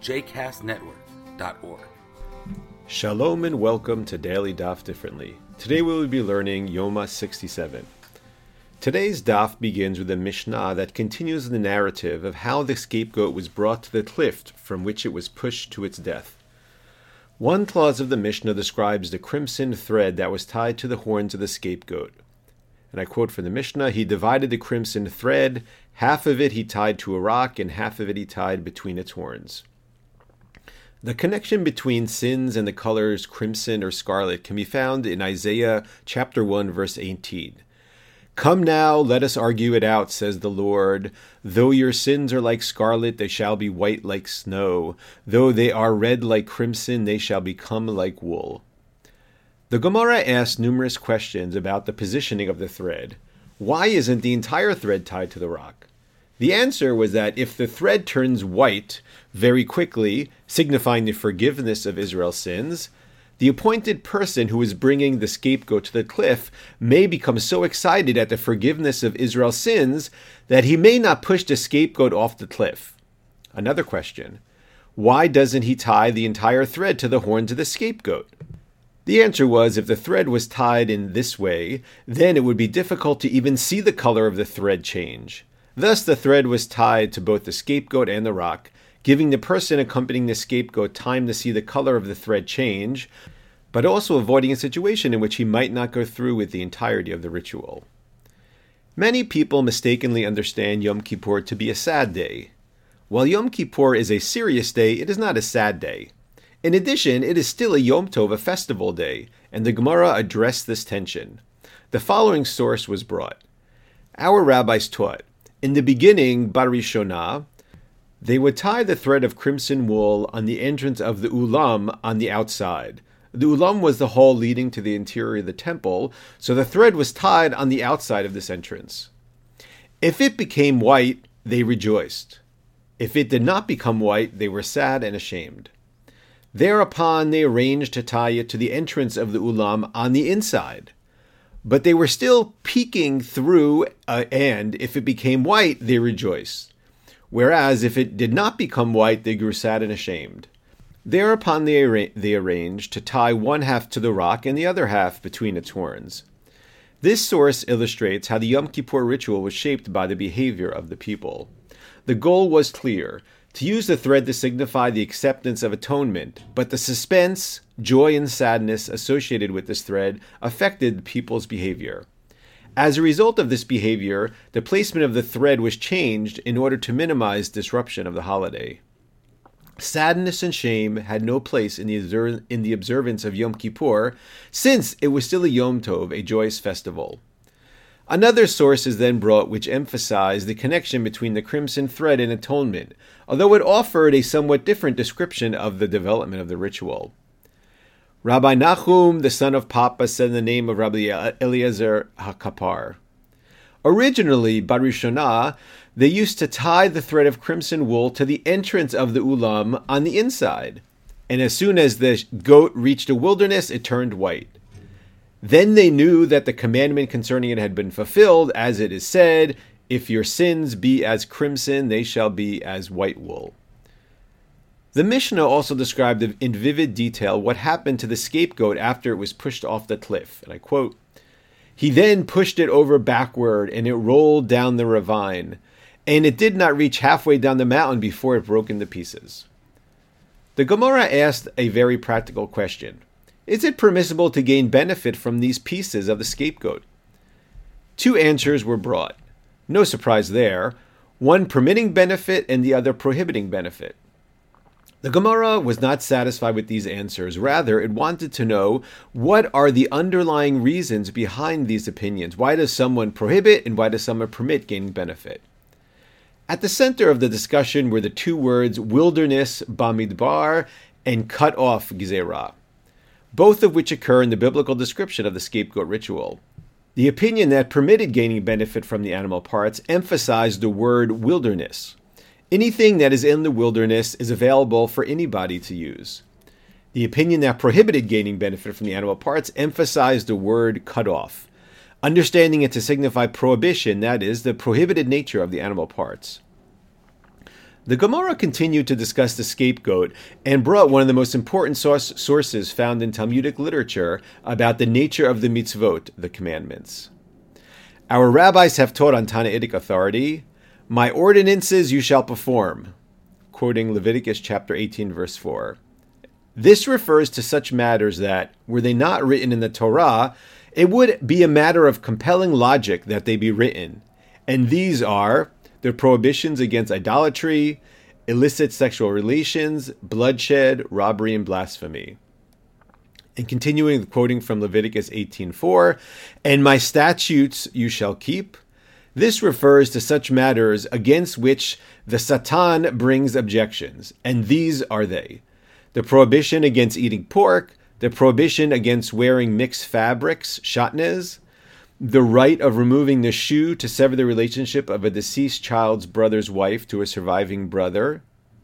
jcastnetwork.org. Shalom and welcome to Daily Daf Differently. Today we will be learning Yoma 67. Today's daf begins with a Mishnah that continues the narrative of how the scapegoat was brought to the cliff from which it was pushed to its death. One clause of the Mishnah describes the crimson thread that was tied to the horns of the scapegoat. And I quote from the Mishnah He divided the crimson thread, half of it he tied to a rock, and half of it he tied between its horns. The connection between sins and the colors crimson or scarlet can be found in Isaiah chapter 1 verse 18. Come now, let us argue it out, says the Lord. Though your sins are like scarlet, they shall be white like snow. Though they are red like crimson, they shall become like wool. The Gemara asks numerous questions about the positioning of the thread. Why isn't the entire thread tied to the rock? The answer was that if the thread turns white very quickly, signifying the forgiveness of Israel's sins, the appointed person who is bringing the scapegoat to the cliff may become so excited at the forgiveness of Israel's sins that he may not push the scapegoat off the cliff. Another question why doesn't he tie the entire thread to the horns of the scapegoat? The answer was if the thread was tied in this way, then it would be difficult to even see the color of the thread change. Thus, the thread was tied to both the scapegoat and the rock, giving the person accompanying the scapegoat time to see the color of the thread change, but also avoiding a situation in which he might not go through with the entirety of the ritual. Many people mistakenly understand Yom Kippur to be a sad day. While Yom Kippur is a serious day, it is not a sad day. In addition, it is still a Yom Tov, a festival day, and the Gemara addressed this tension. The following source was brought. Our rabbis taught in the beginning, Barishonah, they would tie the thread of crimson wool on the entrance of the ulam on the outside. The ulam was the hall leading to the interior of the temple, so the thread was tied on the outside of this entrance. If it became white, they rejoiced. If it did not become white, they were sad and ashamed. Thereupon they arranged to tie it to the entrance of the ulam on the inside but they were still peeking through, uh, and if it became white, they rejoiced. Whereas if it did not become white, they grew sad and ashamed. Thereupon they, arra- they arranged to tie one half to the rock and the other half between its horns. This source illustrates how the Yom Kippur ritual was shaped by the behavior of the people. The goal was clear to use the thread to signify the acceptance of atonement, but the suspense, joy, and sadness associated with this thread affected people's behavior. As a result of this behavior, the placement of the thread was changed in order to minimize disruption of the holiday. Sadness and shame had no place in the, in the observance of Yom Kippur, since it was still a Yom Tov, a joyous festival. Another source is then brought which emphasized the connection between the crimson thread and atonement, although it offered a somewhat different description of the development of the ritual. Rabbi Nachum, the son of Papa, said the name of Rabbi Eliezer HaKapar. Originally, Barishonah, they used to tie the thread of crimson wool to the entrance of the ulam on the inside, and as soon as the goat reached a wilderness, it turned white. Then they knew that the commandment concerning it had been fulfilled, as it is said, If your sins be as crimson, they shall be as white wool. The Mishnah also described in vivid detail what happened to the scapegoat after it was pushed off the cliff. And I quote He then pushed it over backward, and it rolled down the ravine, and it did not reach halfway down the mountain before it broke into pieces. The Gemara asked a very practical question is it permissible to gain benefit from these pieces of the scapegoat? Two answers were brought. No surprise there. One permitting benefit and the other prohibiting benefit. The Gemara was not satisfied with these answers. Rather, it wanted to know what are the underlying reasons behind these opinions. Why does someone prohibit and why does someone permit gaining benefit? At the center of the discussion were the two words wilderness, bamidbar, and cut off, gizerah, both of which occur in the biblical description of the scapegoat ritual. The opinion that permitted gaining benefit from the animal parts emphasized the word wilderness. Anything that is in the wilderness is available for anybody to use. The opinion that prohibited gaining benefit from the animal parts emphasized the word cut off understanding it to signify prohibition, that is, the prohibited nature of the animal parts. The Gemara continued to discuss the scapegoat and brought one of the most important source, sources found in Talmudic literature about the nature of the mitzvot, the commandments. Our rabbis have taught on Tannaitic authority, My ordinances you shall perform, quoting Leviticus chapter 18, verse 4. This refers to such matters that, were they not written in the Torah, it would be a matter of compelling logic that they be written. And these are the prohibitions against idolatry, illicit sexual relations, bloodshed, robbery, and blasphemy. And continuing quoting from Leviticus 18:4, "And my statutes you shall keep." This refers to such matters against which the Satan brings objections, and these are they: the prohibition against eating pork, the prohibition against wearing mixed fabrics, shatnez, the rite of removing the shoe to sever the relationship of a deceased child's brother's wife to a surviving brother,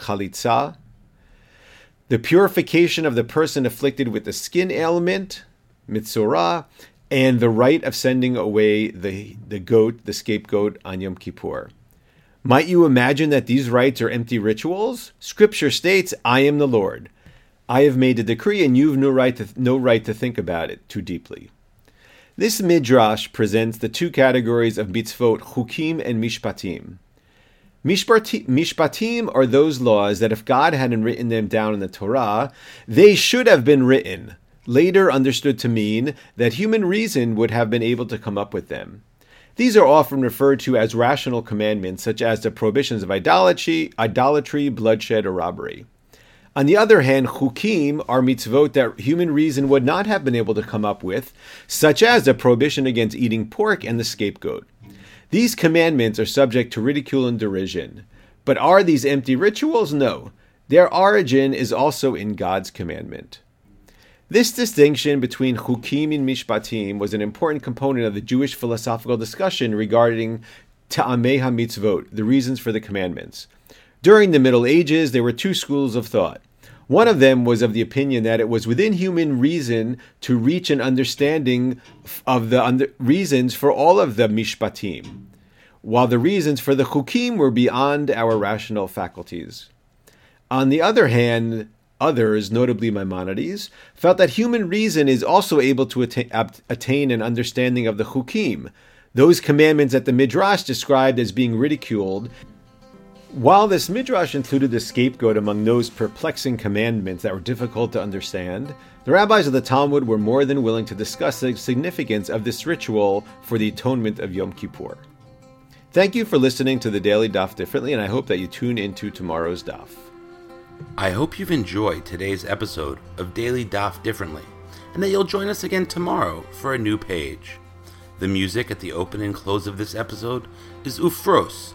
chalitza, the purification of the person afflicted with the skin ailment, mitzorah, and the rite of sending away the, the goat, the scapegoat, on Yom Kippur. Might you imagine that these rites are empty rituals? Scripture states, I am the Lord. I have made a decree, and you've no right to, no right to think about it too deeply. This midrash presents the two categories of mitzvot, chukim and mishpatim. Mishpatim are those laws that if God hadn't written them down in the Torah, they should have been written, later understood to mean that human reason would have been able to come up with them. These are often referred to as rational commandments, such as the prohibitions of idolatry, idolatry, bloodshed, or robbery. On the other hand, chukim are mitzvot that human reason would not have been able to come up with, such as the prohibition against eating pork and the scapegoat. These commandments are subject to ridicule and derision. But are these empty rituals? No. Their origin is also in God's commandment. This distinction between chukim and mishpatim was an important component of the Jewish philosophical discussion regarding ta'amei mitzvot, the reasons for the commandments. During the Middle Ages, there were two schools of thought. One of them was of the opinion that it was within human reason to reach an understanding of the under- reasons for all of the mishpatim, while the reasons for the chukim were beyond our rational faculties. On the other hand, others, notably Maimonides, felt that human reason is also able to attain, attain an understanding of the chukim, those commandments that the Midrash described as being ridiculed while this midrash included the scapegoat among those perplexing commandments that were difficult to understand, the rabbis of the Talmud were more than willing to discuss the significance of this ritual for the atonement of Yom Kippur. Thank you for listening to the Daily Daf Differently, and I hope that you tune into tomorrow's Daf. I hope you've enjoyed today's episode of Daily Daf Differently, and that you'll join us again tomorrow for a new page. The music at the open and close of this episode is Ufros